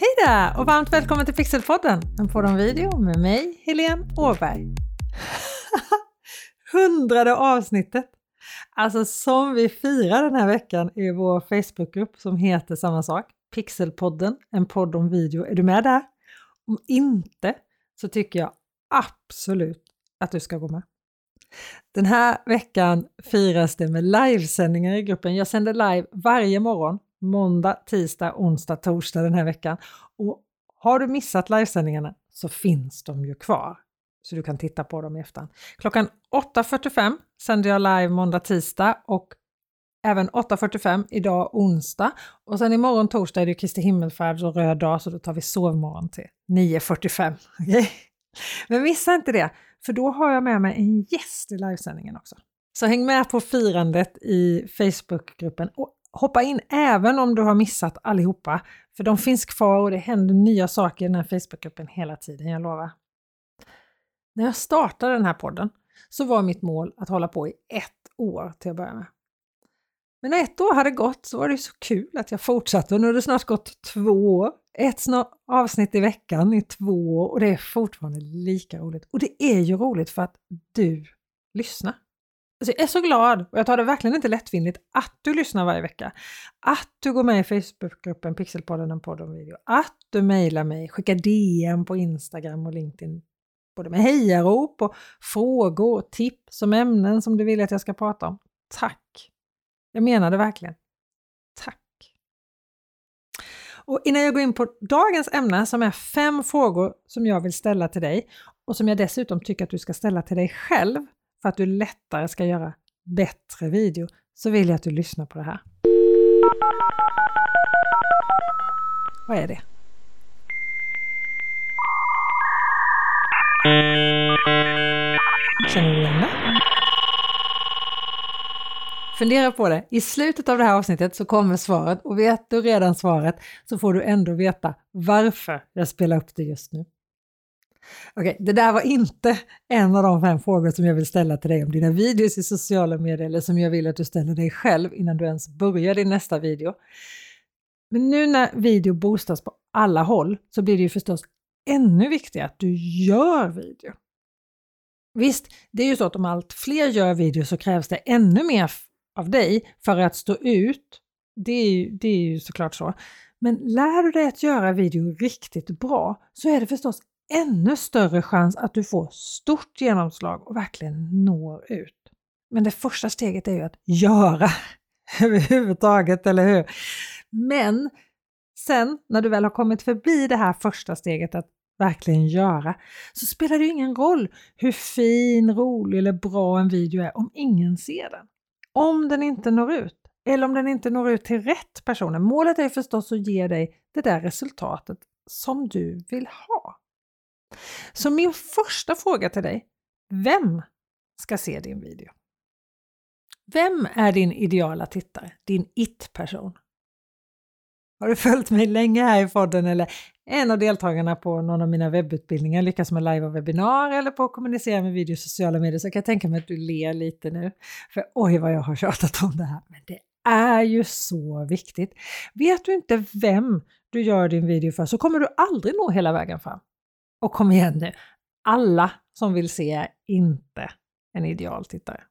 Hej där och varmt välkommen till Pixelpodden, en podd om video med mig, Helene Åberg. Hundrade avsnittet! Alltså som vi firar den här veckan i vår Facebookgrupp som heter samma sak, Pixelpodden, en podd om video. Är du med där? Om inte så tycker jag absolut att du ska gå med. Den här veckan firas det med livesändningar i gruppen. Jag sänder live varje morgon måndag, tisdag, onsdag, torsdag den här veckan. Och har du missat livesändningarna så finns de ju kvar. Så du kan titta på dem i efterhand. Klockan 8.45 sänder jag live måndag, tisdag och även 8.45 idag onsdag. Och sen imorgon torsdag är det Kristi himmelfärd och röd dag så då tar vi sovmorgon till 9.45. Okay? Men missa inte det, för då har jag med mig en gäst i livesändningen också. Så häng med på firandet i Facebookgruppen och hoppa in även om du har missat allihopa, för de finns kvar och det händer nya saker i den här Facebookgruppen hela tiden, jag lovar. När jag startade den här podden så var mitt mål att hålla på i ett år till att börja med. Men när ett år hade gått så var det så kul att jag fortsatte och nu har det snart gått två år. Ett avsnitt i veckan i två år och det är fortfarande lika roligt. Och det är ju roligt för att du lyssnar. Alltså jag är så glad och jag tar det verkligen inte lättvindigt att du lyssnar varje vecka. Att du går med i Facebookgruppen Pixelpodden en podd om video. Att du mejlar mig, skickar DM på Instagram och LinkedIn. Både med hejarop och frågor, tips och ämnen som du vill att jag ska prata om. Tack! Jag menar det verkligen. Tack! Och innan jag går in på dagens ämne som är fem frågor som jag vill ställa till dig och som jag dessutom tycker att du ska ställa till dig själv för att du lättare ska göra bättre video så vill jag att du lyssnar på det här. Vad är det? Känner du igen det? Fundera på det. I slutet av det här avsnittet så kommer svaret och vet du redan svaret så får du ändå veta varför jag spelar upp det just nu. Okej, okay, det där var inte en av de fem frågor som jag vill ställa till dig om dina videos i sociala medier eller som jag vill att du ställer dig själv innan du ens börjar din nästa video. Men nu när video boostas på alla håll så blir det ju förstås ännu viktigare att du gör video. Visst, det är ju så att om allt fler gör video så krävs det ännu mer av dig för att stå ut. Det är ju, det är ju såklart så. Men lär du dig att göra video riktigt bra så är det förstås ännu större chans att du får stort genomslag och verkligen når ut. Men det första steget är ju att göra överhuvudtaget, eller hur? Men sen när du väl har kommit förbi det här första steget att verkligen göra så spelar det ju ingen roll hur fin, rolig eller bra en video är om ingen ser den. Om den inte når ut eller om den inte når ut till rätt personer. Målet är förstås att ge dig det där resultatet som du vill ha. Så min första fråga till dig, vem ska se din video? Vem är din ideala tittare, din it-person? Har du följt mig länge här i podden eller en av deltagarna på någon av mina webbutbildningar lyckas med live och webbinar eller på att kommunicera med video i sociala medier så kan jag tänka mig att du ler lite nu. För oj vad jag har tjatat om det här, men det är ju så viktigt. Vet du inte vem du gör din video för så kommer du aldrig nå hela vägen fram. Och kom igen nu, alla som vill se är inte en idealtittare.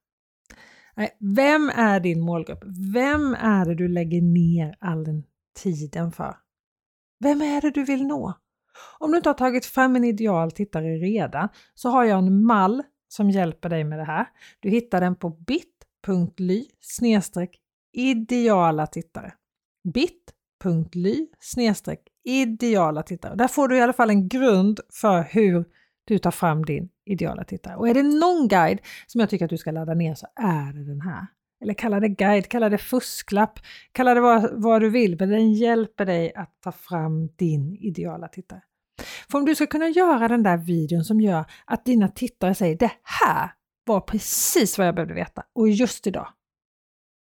Nej, vem är din målgrupp? Vem är det du lägger ner all den tiden för? Vem är det du vill nå? Om du inte har tagit fram en ideal tittare redan så har jag en mall som hjälper dig med det här. Du hittar den på bit.ly ideala tittare. bit.ly ideala tittare. Där får du i alla fall en grund för hur du tar fram din ideala tittare. Och är det någon guide som jag tycker att du ska ladda ner så är det den här. Eller kalla det guide, kalla det fusklapp, kalla det vad, vad du vill, men den hjälper dig att ta fram din ideala tittare. För om du ska kunna göra den där videon som gör att dina tittare säger det här var precis vad jag behövde veta och just idag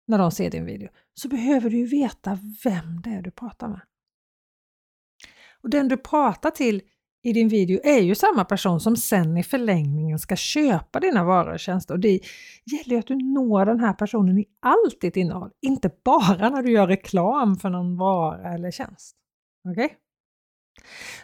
när de ser din video så behöver du ju veta vem det är du pratar med. Och den du pratar till i din video är ju samma person som sen i förlängningen ska köpa dina varor och tjänster. Och det gäller ju att du når den här personen i allt ditt innehåll, inte bara när du gör reklam för någon vara eller tjänst. Okej? Okay?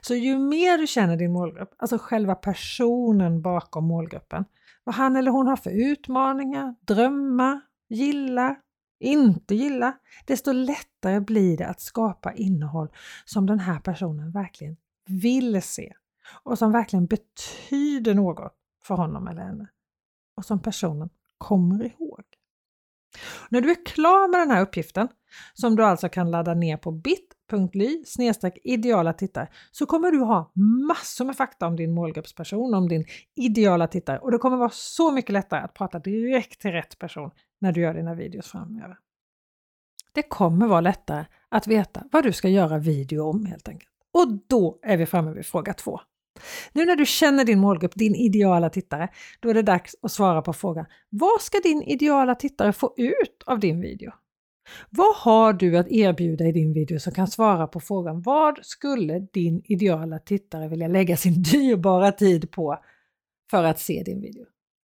Så ju mer du känner din målgrupp, alltså själva personen bakom målgruppen, vad han eller hon har för utmaningar, drömmar, gillar, inte gilla, desto lättare blir det att skapa innehåll som den här personen verkligen vill se och som verkligen betyder något för honom eller henne och som personen kommer ihåg. När du är klar med den här uppgiften, som du alltså kan ladda ner på BIT bit.ly ideala tittare, så kommer du ha massor med fakta om din målgruppsperson, om din ideala tittare och det kommer vara så mycket lättare att prata direkt till rätt person när du gör dina videos framöver. Det kommer vara lättare att veta vad du ska göra video om helt enkelt. Och då är vi framme vid fråga två. Nu när du känner din målgrupp, din ideala tittare, då är det dags att svara på frågan Vad ska din ideala tittare få ut av din video? Vad har du att erbjuda i din video som kan svara på frågan Vad skulle din ideala tittare vilja lägga sin dyrbara tid på för att se din video?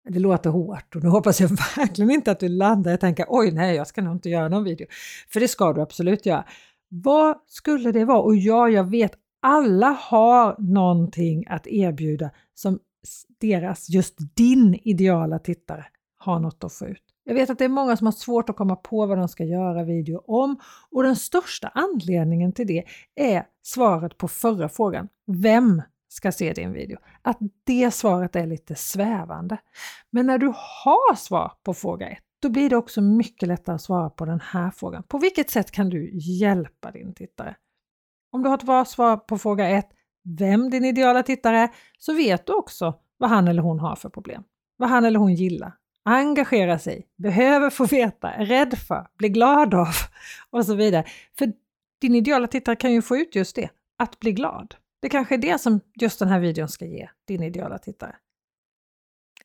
Det låter hårt och nu hoppas jag verkligen inte att du landar och tänker oj nej, jag ska nog inte göra någon video. För det ska du absolut göra. Vad skulle det vara? Och ja, jag vet alla har någonting att erbjuda som deras, just din ideala tittare har något att få ut. Jag vet att det är många som har svårt att komma på vad de ska göra video om och den största anledningen till det är svaret på förra frågan. Vem ska se din video? Att det svaret är lite svävande. Men när du har svar på fråga 1, då blir det också mycket lättare att svara på den här frågan. På vilket sätt kan du hjälpa din tittare? Om du har ett bra svar på fråga 1, vem din ideala tittare är, så vet du också vad han eller hon har för problem. Vad han eller hon gillar, engagerar sig, behöver få veta, är rädd för, blir glad av och så vidare. För din ideala tittare kan ju få ut just det, att bli glad. Det kanske är det som just den här videon ska ge din ideala tittare.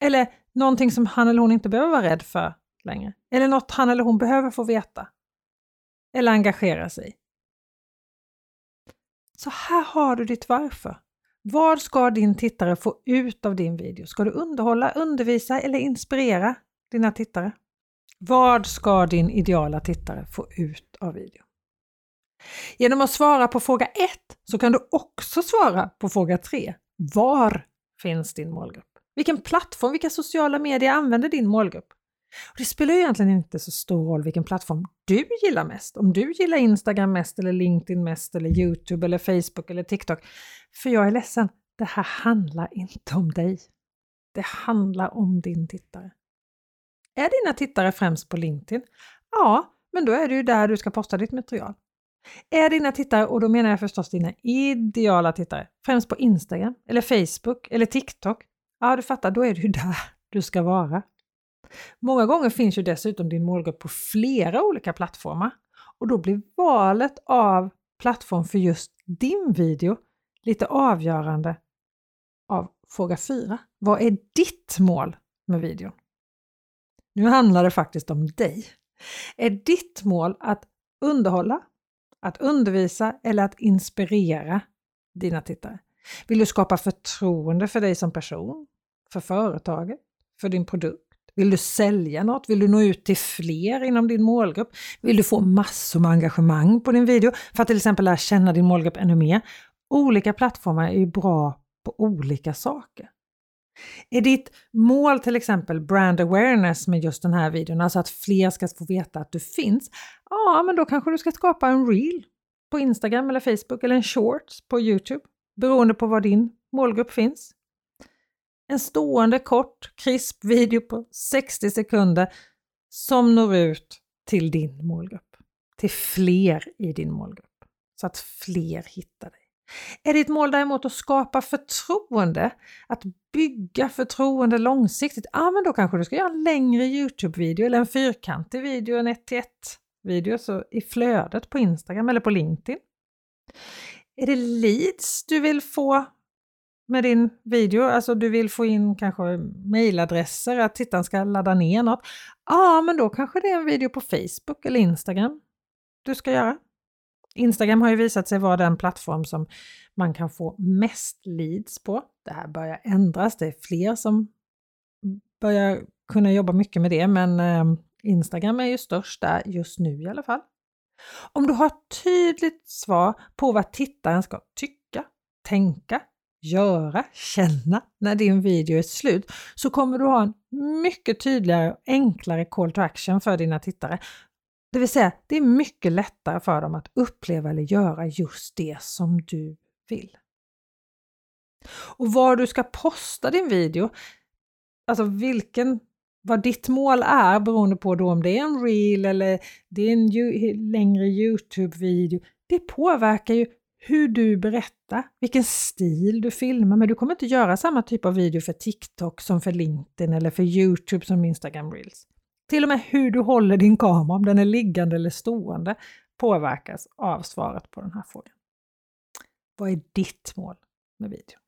Eller någonting som han eller hon inte behöver vara rädd för längre. Eller något han eller hon behöver få veta. Eller engagera sig. Så här har du ditt varför. Vad ska din tittare få ut av din video? Ska du underhålla, undervisa eller inspirera dina tittare? Vad ska din ideala tittare få ut av videon? Genom att svara på fråga 1 så kan du också svara på fråga 3. Var finns din målgrupp? Vilken plattform, vilka sociala medier använder din målgrupp? Och det spelar ju egentligen inte så stor roll vilken plattform du gillar mest. Om du gillar Instagram mest eller LinkedIn mest eller Youtube eller Facebook eller TikTok. För jag är ledsen, det här handlar inte om dig. Det handlar om din tittare. Är dina tittare främst på LinkedIn? Ja, men då är det ju där du ska posta ditt material. Är dina tittare, och då menar jag förstås dina ideala tittare, främst på Instagram eller Facebook eller TikTok? Ja, du fattar, då är det ju där du ska vara. Många gånger finns ju dessutom din målgrupp på flera olika plattformar och då blir valet av plattform för just din video lite avgörande av fråga 4. Vad är ditt mål med videon? Nu handlar det faktiskt om dig. Är ditt mål att underhålla, att undervisa eller att inspirera dina tittare? Vill du skapa förtroende för dig som person, för företaget, för din produkt? Vill du sälja något? Vill du nå ut till fler inom din målgrupp? Vill du få massor med engagemang på din video för att till exempel lära känna din målgrupp ännu mer? Olika plattformar är ju bra på olika saker. Är ditt mål till exempel brand awareness med just den här videon, alltså att fler ska få veta att du finns? Ja, men då kanske du ska skapa en reel på Instagram eller Facebook eller en shorts på Youtube beroende på var din målgrupp finns. En stående kort, krisp video på 60 sekunder som når ut till din målgrupp. Till fler i din målgrupp. Så att fler hittar dig. Är ditt mål däremot att skapa förtroende, att bygga förtroende långsiktigt, ja men då kanske du ska göra en längre Youtube-video eller en fyrkantig video, en 1 1 video så i flödet på Instagram eller på LinkedIn. Är det leads du vill få med din video, alltså du vill få in kanske mejladresser, att tittaren ska ladda ner något. Ja, men då kanske det är en video på Facebook eller Instagram du ska göra. Instagram har ju visat sig vara den plattform som man kan få mest leads på. Det här börjar ändras, det är fler som börjar kunna jobba mycket med det, men eh, Instagram är ju störst där just nu i alla fall. Om du har ett tydligt svar på vad tittaren ska tycka tänka, göra, känna när din video är slut så kommer du ha en mycket tydligare och enklare call to action för dina tittare. Det vill säga, det är mycket lättare för dem att uppleva eller göra just det som du vill. Och var du ska posta din video, alltså vilken, vad ditt mål är beroende på då om det är en reel eller det är en längre Youtube-video, det påverkar ju hur du berättar, vilken stil du filmar, men du kommer inte göra samma typ av video för TikTok som för LinkedIn eller för Youtube som Instagram Reels. Till och med hur du håller din kamera, om den är liggande eller stående, påverkas av svaret på den här frågan. Vad är ditt mål med videon?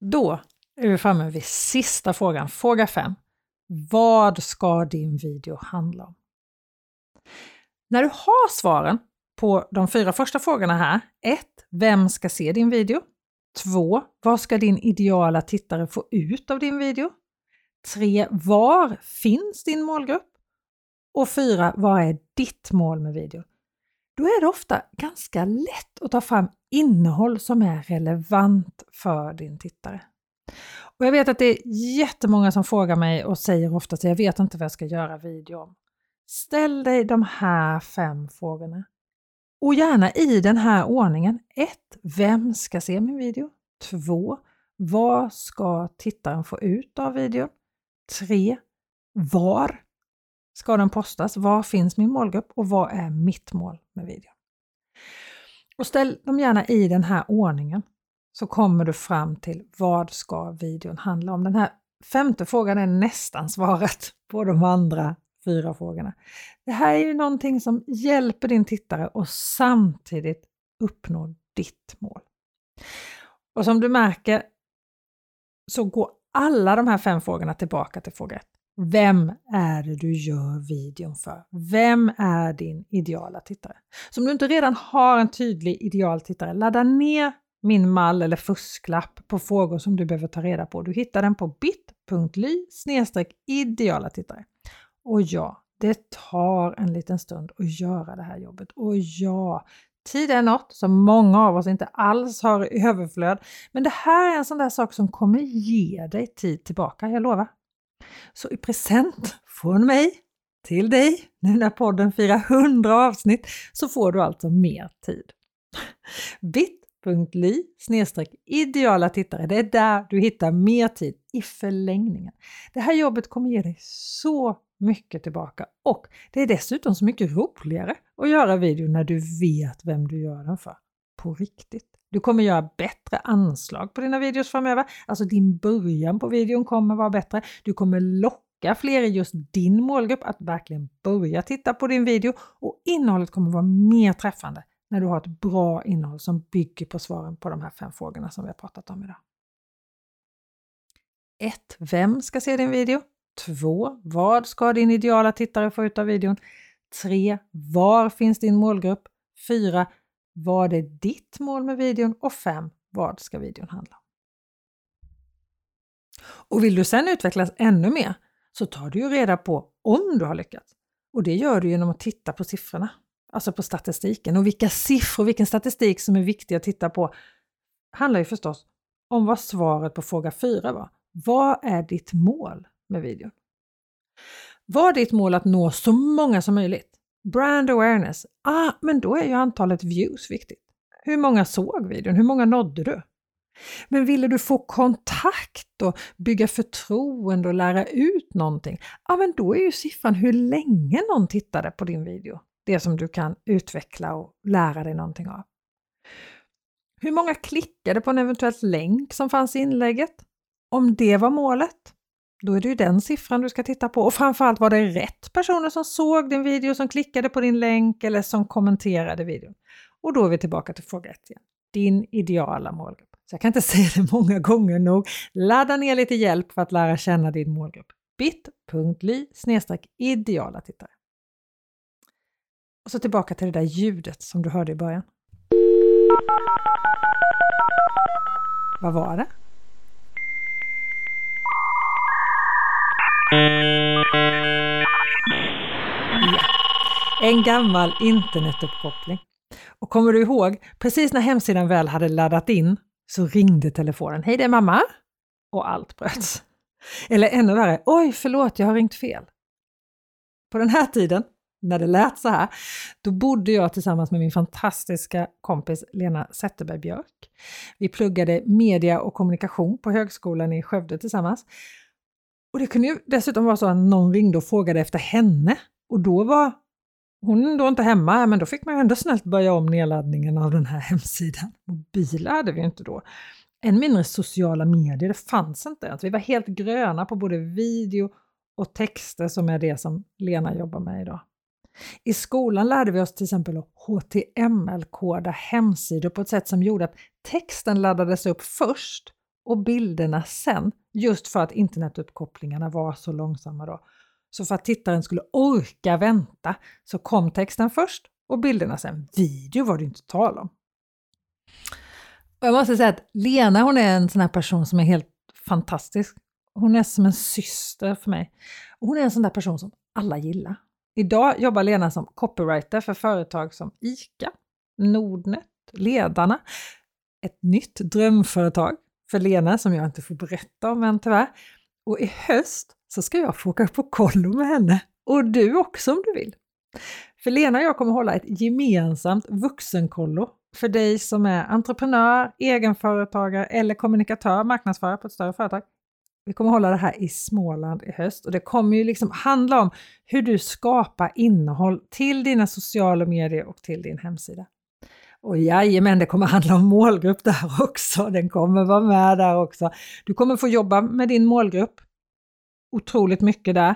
Då är vi framme vid sista frågan, fråga 5. Vad ska din video handla om? När du har svaren på de fyra första frågorna här. 1. Vem ska se din video? 2. Vad ska din ideala tittare få ut av din video? 3. Var finns din målgrupp? Och 4. Vad är ditt mål med video? Då är det ofta ganska lätt att ta fram innehåll som är relevant för din tittare. Och Jag vet att det är jättemånga som frågar mig och säger ofta att jag vet inte vad jag ska göra video om. Ställ dig de här fem frågorna. Och gärna i den här ordningen. 1. Vem ska se min video? 2. Vad ska tittaren få ut av videon? 3. Var ska den postas? Var finns min målgrupp och vad är mitt mål med videon? Och ställ dem gärna i den här ordningen så kommer du fram till vad ska videon handla om. Den här femte frågan är nästan svaret på de andra fyra frågorna. Det här är ju någonting som hjälper din tittare och samtidigt uppnå ditt mål. Och som du märker så går alla de här fem frågorna tillbaka till fråga 1. Vem är det du gör videon för? Vem är din ideala tittare? Så om du inte redan har en tydlig ideal tittare, ladda ner min mall eller fusklapp på frågor som du behöver ta reda på. Du hittar den på bit.ly ideala tittare. Och ja, det tar en liten stund att göra det här jobbet. Och ja, tid är något som många av oss inte alls har i överflöd. Men det här är en sån där sak som kommer ge dig tid tillbaka, jag lovar. Så i present från mig till dig, nu när podden firar 100 avsnitt, så får du alltså mer tid. bit.ly ideala tittare, det är där du hittar mer tid i förlängningen. Det här jobbet kommer ge dig så mycket tillbaka och det är dessutom så mycket roligare och göra video när du vet vem du gör den för. På riktigt. Du kommer göra bättre anslag på dina videos framöver, alltså din början på videon kommer vara bättre. Du kommer locka fler i just din målgrupp att verkligen börja titta på din video och innehållet kommer vara mer träffande när du har ett bra innehåll som bygger på svaren på de här fem frågorna som vi har pratat om idag. 1. Vem ska se din video? 2. Vad ska din ideala tittare få ut av videon? 3. Var finns din målgrupp? 4. Vad är ditt mål med videon? Och 5. Vad ska videon handla om? Och vill du sedan utvecklas ännu mer så tar du ju reda på om du har lyckats. Och det gör du genom att titta på siffrorna, alltså på statistiken. Och vilka siffror, vilken statistik som är viktig att titta på handlar ju förstås om vad svaret på fråga 4 var. Vad är ditt mål med videon. Var ditt mål att nå så många som möjligt? Brand awareness. Ah, men då är ju antalet views viktigt. Hur många såg videon? Hur många nådde du? Men ville du få kontakt och bygga förtroende och lära ut någonting? Ja, men då är ju siffran hur länge någon tittade på din video det som du kan utveckla och lära dig någonting av. Hur många klickade på en eventuell länk som fanns i inlägget? Om det var målet, då är det ju den siffran du ska titta på och framförallt var det rätt personer som såg din video, som klickade på din länk eller som kommenterade videon. Och då är vi tillbaka till fråga 1 igen. Din ideala målgrupp. Så jag kan inte säga det många gånger nog. Ladda ner lite hjälp för att lära känna din målgrupp. bit.ly ideala tittare. Och så tillbaka till det där ljudet som du hörde i början. Vad var det? Ja. En gammal internetuppkoppling. Och kommer du ihåg, precis när hemsidan väl hade laddat in så ringde telefonen. Hej det är mamma! Och allt bröts. Eller ännu värre, oj förlåt jag har ringt fel. På den här tiden, när det lät så här, då bodde jag tillsammans med min fantastiska kompis Lena Zetterberg Björk. Vi pluggade media och kommunikation på högskolan i Skövde tillsammans. Och det kunde ju dessutom vara så att någon ringde och frågade efter henne och då var hon då inte hemma, men då fick man ju ändå snällt börja om nedladdningen av den här hemsidan. Mobiler hade vi inte då. Än mindre sociala medier, det fanns inte ens. Vi var helt gröna på både video och texter som är det som Lena jobbar med idag. I skolan lärde vi oss till exempel att HTML-koda hemsidor på ett sätt som gjorde att texten laddades upp först och bilderna sen, just för att internetuppkopplingarna var så långsamma då. Så för att tittaren skulle orka vänta så kom texten först och bilderna sen. Video var det inte tal om. Och jag måste säga att Lena hon är en sån här person som är helt fantastisk. Hon är som en syster för mig. Och hon är en sån där person som alla gillar. Idag jobbar Lena som copywriter för företag som ICA, Nordnet, Ledarna, ett nytt drömföretag för Lena som jag inte får berätta om än tyvärr. Och i höst så ska jag få åka på kollo med henne och du också om du vill. För Lena och jag kommer hålla ett gemensamt vuxenkollo för dig som är entreprenör, egenföretagare eller kommunikatör, marknadsförare på ett större företag. Vi kommer hålla det här i Småland i höst och det kommer ju liksom handla om hur du skapar innehåll till dina sociala medier och till din hemsida. Och jajamän, det kommer handla om målgrupp där också. Den kommer vara med där också. Du kommer få jobba med din målgrupp otroligt mycket där.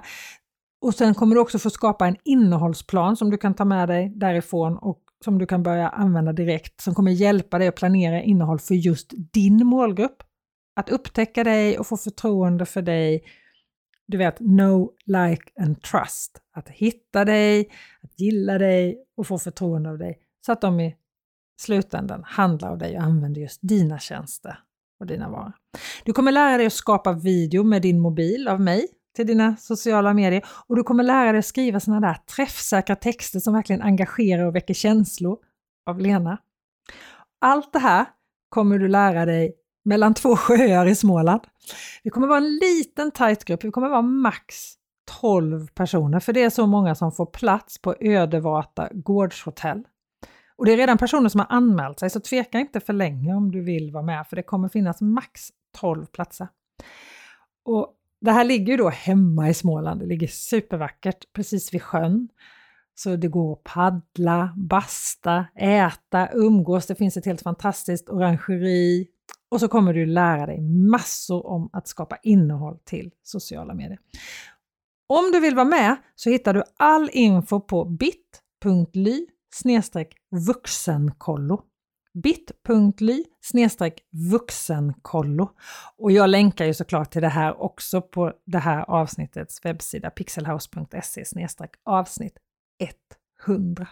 Och sen kommer du också få skapa en innehållsplan som du kan ta med dig därifrån och som du kan börja använda direkt som kommer hjälpa dig att planera innehåll för just din målgrupp. Att upptäcka dig och få förtroende för dig. Du vet, know, like and trust. Att hitta dig, att gilla dig och få förtroende av dig så att de är slutändan handlar av dig och använder just dina tjänster och dina varor. Du kommer lära dig att skapa video med din mobil av mig till dina sociala medier och du kommer lära dig att skriva sådana där träffsäkra texter som verkligen engagerar och väcker känslor av Lena. Allt det här kommer du lära dig mellan två sjöar i Småland. Vi kommer vara en liten tight grupp, vi kommer vara max 12 personer, för det är så många som får plats på Ödevata gårdshotell. Och det är redan personer som har anmält sig, så tveka inte för länge om du vill vara med, för det kommer finnas max 12 platser. Och det här ligger ju då hemma i Småland, det ligger supervackert precis vid sjön. Så det går att paddla, basta, äta, umgås, det finns ett helt fantastiskt orangeri och så kommer du lära dig massor om att skapa innehåll till sociala medier. Om du vill vara med så hittar du all info på bit.ly vuxenkollo bit.ly vuxenkollo. Och jag länkar ju såklart till det här också på det här avsnittets webbsida pixelhouse.se avsnitt 100.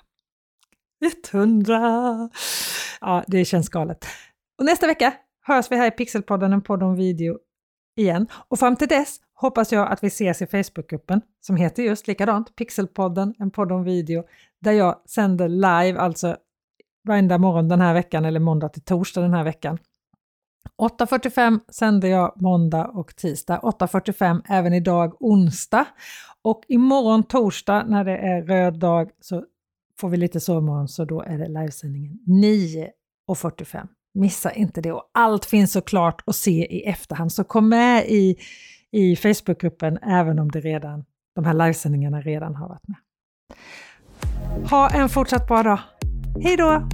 100! Ja, det känns galet. Och nästa vecka hörs vi här i Pixelpodden, en podd om video igen. Och fram till dess hoppas jag att vi ses i Facebookgruppen som heter just likadant, Pixelpodden, en podd om video, där jag sänder live, alltså varenda morgon den här veckan eller måndag till torsdag den här veckan. 8.45 sänder jag måndag och tisdag, 8.45 även idag onsdag. Och imorgon torsdag när det är röd dag så får vi lite sovmorgon så då är det livesändningen 9.45. Missa inte det och allt finns såklart att se i efterhand så kom med i, i Facebookgruppen även om det redan, de här livesändningarna redan har varit med. Ha en fortsatt bra dag! Hej då!